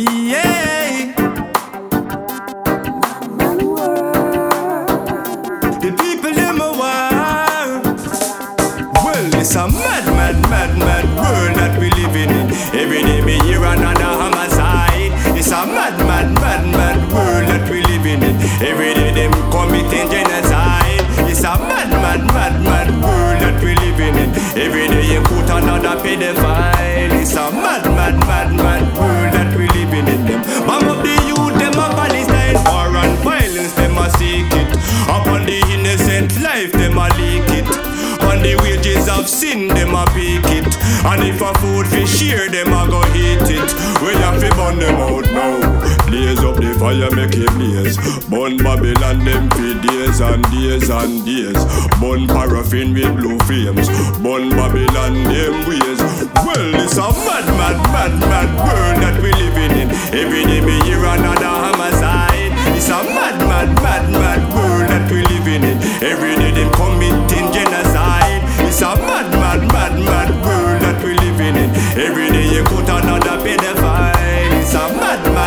Yeah. The people them a war. Well, it's a mad, mad, mad, mad world that we in. Every day me hear another homicide. It's a mad, mad, mad, mad world that we in. Every day them genocide. It's a mad, mad, mad, mad world that we in. Every day you put another pedophile. It's a mad, mad, mad, mad of them a pick it. And if a food fi share, them a go eat it. We have to burn them out now. Blaze up the fire, make it blaze. Burn Babylon, them for days and days and days. Burn paraffin with blue flames. Burn Babylon, them ways. Well, it's a mad, mad, mad, mad world that we living in. Every day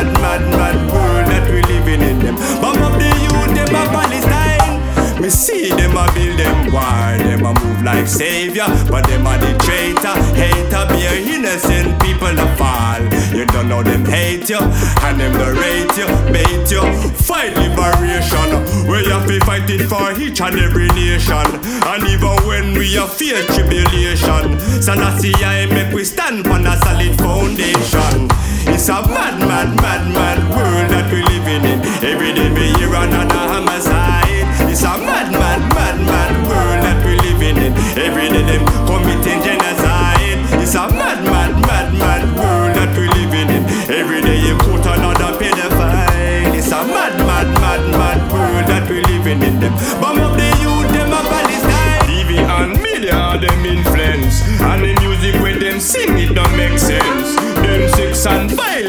mad, mad, mad, world that we living in. Them bomb up the youth, them a Palestine. Me see them a build them war, them a move like savior, but them a the traitor, hater, be a innocent people a fall. You don't know them hate you, and them rate you, bait you. Fight liberation, we have to fight it for each and every nation, and even when we are fear tribulation, Selassie make we stand on a solid foundation. A mad, mad, mad, mad world that we living in. Every day me hear another homicide. It's a mad, mad, mad, mad world that we living in. Every day them committing genocide. It's a mad, mad, mad, mad world that we living in. Every day you put another pedophile. It's a mad, mad, mad, mad world that we living in. Them bomb up the youth, them a Palestine. TV and media, them influence, and the music where them sing it don't make sense.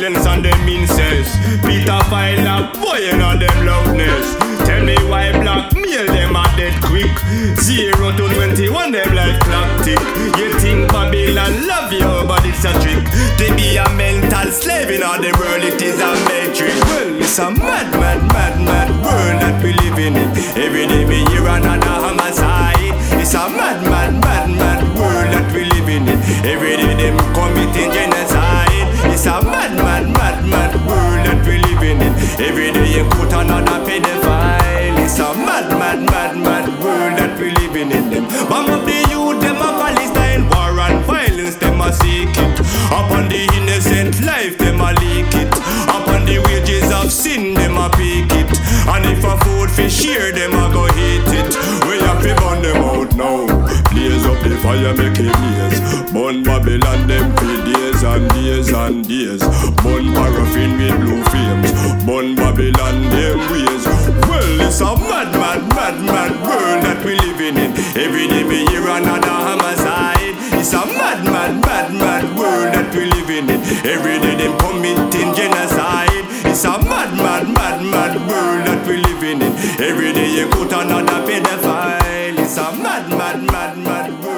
Violence and them incest. Peter file boy and all them loudness. Tell me why blackmail them are dead quick. Zero to twenty-one them like clock tick. You think Babylon love you, but it's a trick. To be a mental slave in all the world, it is a matrix. Well, it's a mad, mad, mad, mad world that we living in. It. Every day me hear another homicide. It's a mad, mad, mad, mad world that we living in. It. Every day them committing genocide. It's a mad, mad, mad, mad world that we living in. Every day you put another pedophile. It's a mad, mad, mad, mad world that we living in. Them bomb up the youth, them a Palestine. War and violence, them a seek it. Upon the innocent life, them a leak it. Upon the wages of sin, them a pick it. And if a food fi share, them a go eat it. We have to burn them out now. Blaze up the fire, make it blaze. Burn Babylon, them and days. Burn paraffin with blue flames. Burn Babylon, them ways. Well, it's a mad, mad, mad, mad world that we living in. Every day me hear another homicide. It's a mad, mad, mad, mad world that we living in. Every day them committing genocide. It's a mad, mad, mad, mad world that we living in. Every day you put another pedophile. It's a mad, mad, mad, mad.